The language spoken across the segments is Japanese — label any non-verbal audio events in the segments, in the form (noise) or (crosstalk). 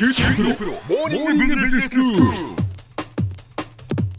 九州大学モーニングビジネススクール。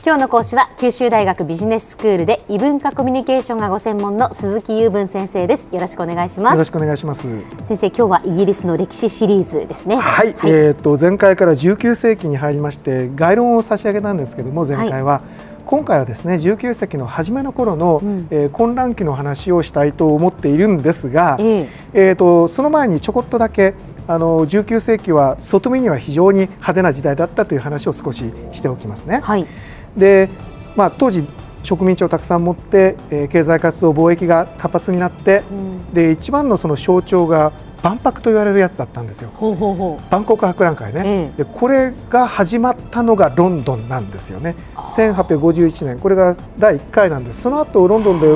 今日の講師は九州大学ビジネススクールで異文化コミュニケーションがご専門の鈴木雄文先生です。よろしくお願いします。よろしくお願いします。先生今日はイギリスの歴史シリーズですね。はい、えっ、と前回から19世紀に入りまして概論を差し上げたんですけども前回は、今回はですね19世紀の初めの頃の、うん。えー混乱期の話をしたいと思っているんですが、ええ。えーとその前にちょこっとだけあの19世紀は外見には非常に派手な時代だったという話を少ししておきますね。はい。で、まあ、当時植民地をたくさん持って、えー経済活動貿易が活発になって、うん。で一番のその象徴が万博と言われるやつだったんですよ。ほうほうほう。バンコク博覧会ね、えでこれが始まったのがロンドンなんですよね。1851年。これが第1回なんです。その後ロンドンで、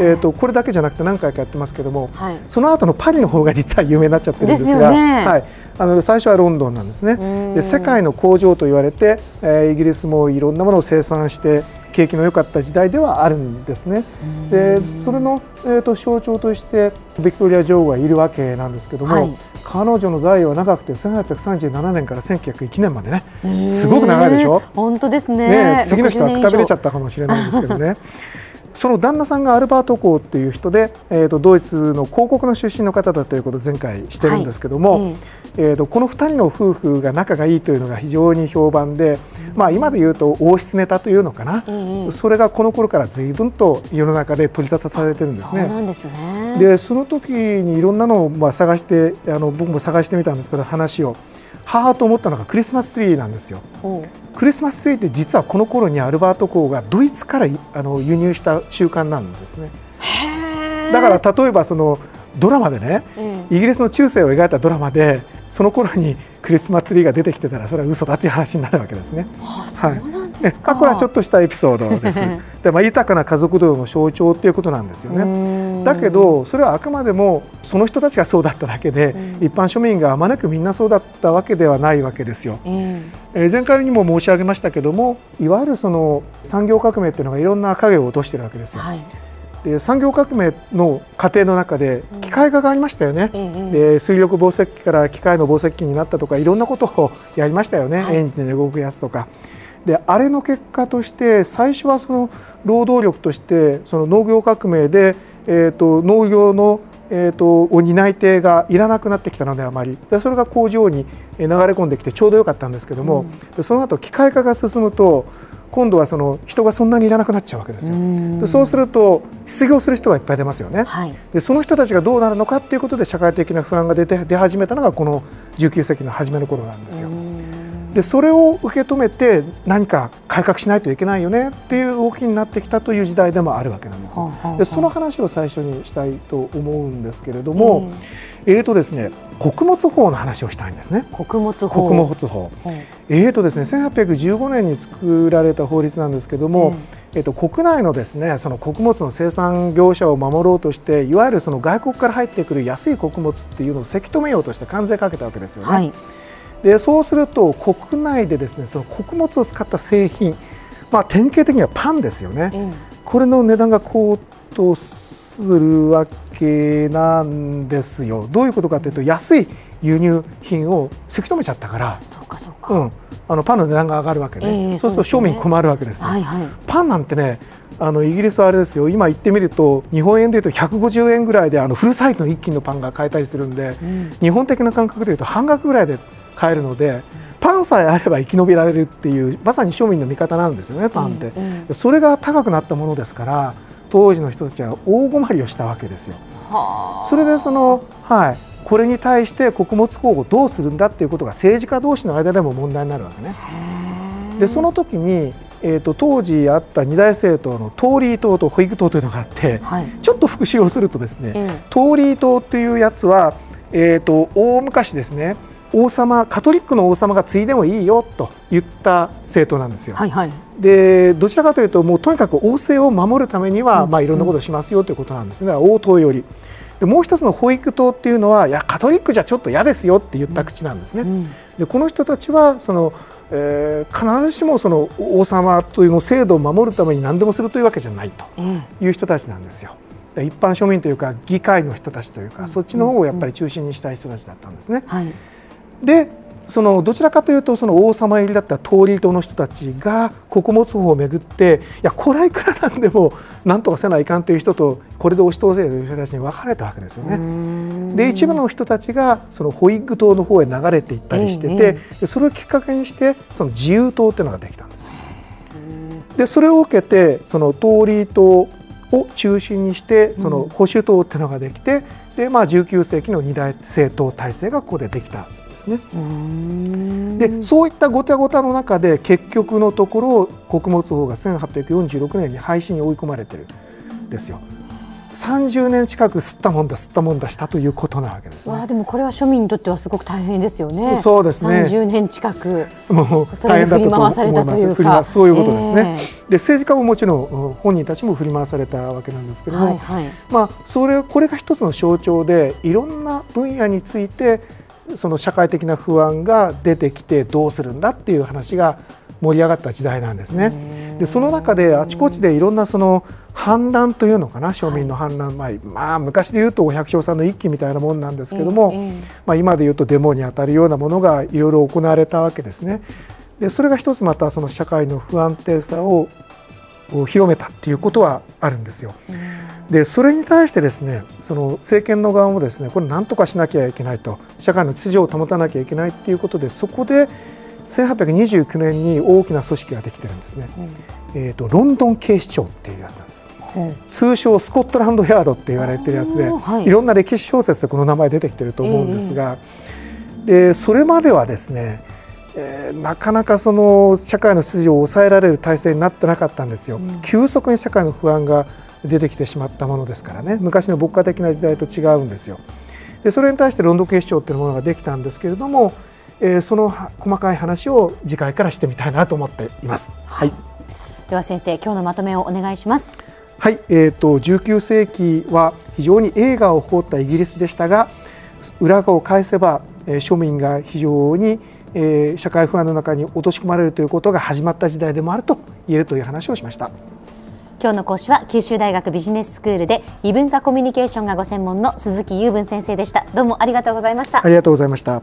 えー、とこれだけじゃなくて何回かやってますけどもはい。その後のパリの方が実は有名になっちゃってるんですがよね。はい、あの最初はロンドンなんですうねん。で世界の工場と言われて、えーイギリスもいろんなものを生産して景気の良かった時代ではあるんですね。でそれの、えー、と象徴としてビクトリア女王がいるわけなんですけども、はい。彼女の在位は長くて1837年から1901年までね。すごく長いでしょ？本当ですね。ね、次の人はくたびれちゃっったかもしれないんですけどね。(laughs) その旦那さんがアルバート公っていう人で、えー、とドイツの広告の出身の方だということを前回してるんですけども、はい。えー、とこの2人の夫婦が仲がいいというのが非常に評判で、まあ、今で言うと王室ネタというのかな、うんうん。それがこの頃から随分と世の中で取り沙汰されてるんですね。そですね。でその時にいろんなのをまあ探してあの僕も探してみたんですけど話を。母と思ったのがクリスマスツリーなんですよ。ほクリスマスツリーって実はこの頃にアルバート公がドイツからいあの輸入した習慣なんですね。だから例えばそのドラマでねえ。イギリスの中世を描いたドラマでその頃にクリスマスツリーが出てきてたらそれは嘘だっていう話になるわけですね。あそうなんでねすか、まあ、これはちょっとしたエピソードです。でまあ、豊かな家族道の象徴っていうことなんですよね。ねだけどそれはあくまでもその人たちがそうだっただけで、うん一般庶民があまねくみんなそうだったわけではないわけですよ。ええー前回にも申し上げましたけどもいわゆるその産業革命っていうのがいろんな影を落としてるわけですよ。えはいで産業革命の過程の中で機械化がありましたよね。ええで水力紡績機から機械の紡績機になったとかいろんなことを (laughs) やりましたよね、はい。エンジンで動くやつとか。であれの結果として最初はその労働力としてその農業革命で、えー、と農業の、えー、とを担い手がいらなくなってきたのであまり。でそれが工場にえー流れ込んできてちょうどよかったんですけども、でその後機械化が進むと今度はその人がそんなにいらなくなっちゃうわけですよ。んでそうすると失業する人がいっぱい出ますよね。はいでその人たちがどうなるのかっていうことで社会的な不安が出て出始めたのがこの19世紀の初めの頃なんですよ。でそれを受け止めて何か改革しないといけないよねっていう動きになってきたという時代でもあるわけなんですでその話を最初にしたいと思うんですけれども、えーとですね穀物法の話をしたいんですね。穀物法。穀物法。法えーとですね、1815年に作られた法律なんですけども、えー、と国内のですねその穀物の生産業者を守ろうとしていわゆるその外国から入ってくる安い穀物っていうのをせき止めようとして関税かけたわけですよね。はい。でそうすると国内でですねその穀物を使った製品、まあ、典型的にはパンですよね、うん。これの値段が高騰するわけなんですよ。どういうことかというと安い輸入品をせき止めちゃったから、そうかそうか、うん、あのパンの値段が上がるわけで、ええそうすると庶民困るわけですよ。はいはい。パンなんてねあのイギリスはあれですよ。今行ってみると日本円でいうと150円ぐらいであのフルサイズの一斤のパンが買えたりするんで、ん。日本的な感覚でいうと半額ぐらいで買えるのでパンさえあれば生き延びられるっていうまさに庶民の味方なんですよねパンって、うんうん。それが高くなったものですから当時の人たちは大困りをしたわけですよ。はそれでその、はい、これに対して穀物法をどうするんだっていうことが政治家同士の間でも問題になるわけね。でその時に、えー、と当時あった二大政党のトーリー党とホイッグ党というのがあって、はいちょっと復習をするとですね、ええトーリー党っていうやつは、えー、と大昔ですね王様カトリックの王様が継いでもいいよと言った政党なんですよ。はいはいでどちらかというともうとにかく王政を守るためには、まあ、いろんなことをしますよということなんですね、王党より。でもう一つの保育党っていうのはいやカトリックじゃちょっと嫌ですよって言った口なんですね。うんでこの人たちはその、えー必ずしもその王様というの制度を守るために何でもするというわけじゃないとえいう人たちなんですよ。で一般庶民というか議会の人たちというか、そっちの方をやっぱり中心にしたい人たちだったんですね。えはいでそのどちらかというとその王様入りだった通り人の人たちが穀物法をめぐっていやこれはいくらなんでもなんとかせないかんという人とこれで押し通せという人たちに分かれたわけですよね。で一部の人たちがそのホイッグ島の方へ流れていったりしてて、でそれをきっかけにしてその自由党っていうのができたんですよ。でそれを受けてそのトーリー党を中心にしてその保守党っていうのができて、でまあ19世紀の二大政党体制がここでできたですね。でそういったごたごたの中で結局のところ穀物法が1846年に廃止に追い込まれてるんですよ。30年近く吸ったもんだ吸ったもんだしたということなわけです、ね、わでもこれは庶民にとってはすごく大変ですよね。そうですね。30年近くもう大変だと思います。そういうことですね。えー、で政治家ももちろん本人たちも振り回されたわけなんですけれども、はいはい、まあそれこれが一つの象徴でいろんな分野についてその社会的な不安が出てきてどうするんだっていう話が盛り上がった時代なんですね。でその中であちこちでいろんなその反乱というのかな庶民の反乱、はい、まあ、昔で言うとお百姓さんの一揆みたいなもんなんですけども、まあ、今で言うとデモに当たるようなものがいろいろ行われたわけですね。でそれが一つまたその社会の不安定さを広めたっていうことはあるんですよ。でそれに対してですねその政権の側もですねこれ何とかしなきゃいけないと。社会の秩序を保たなきゃいけないっていうことでそこで1829年に大きな組織ができてるんですね、うん、えーと、ロンドン警視庁っていうやつなんです、う。ん、通称スコットランドヤードって言われてるやつで、はい、いろんな歴史小説でこの名前出てきてると思うんですが、えー、でそれまではですねえー、なかなかその社会の秩序を抑えられる体制になってなかったんですよ、うん、急速に社会の不安が出てきてしまったものですからね。昔の牧歌的な時代と違うんですよ。でそれに対してロンドン警視庁っていうものができたんですけれども、えー、その細かい話を次回からしてみたいなと思っています。はい、では先生今日のまとめをお願いします。はい、えーと、19世紀は非常に映画を誇ったイギリスでしたが裏側を返せば、えー、庶民が非常に、えー、社会不安の中に落とし込まれるということが始まった時代でもあると言えるという話をしました。今日の講師は九州大学ビジネススクールで異文化コミュニケーションがご専門の鈴木雄文先生でした。どうもありがとうございました。ありがとうございました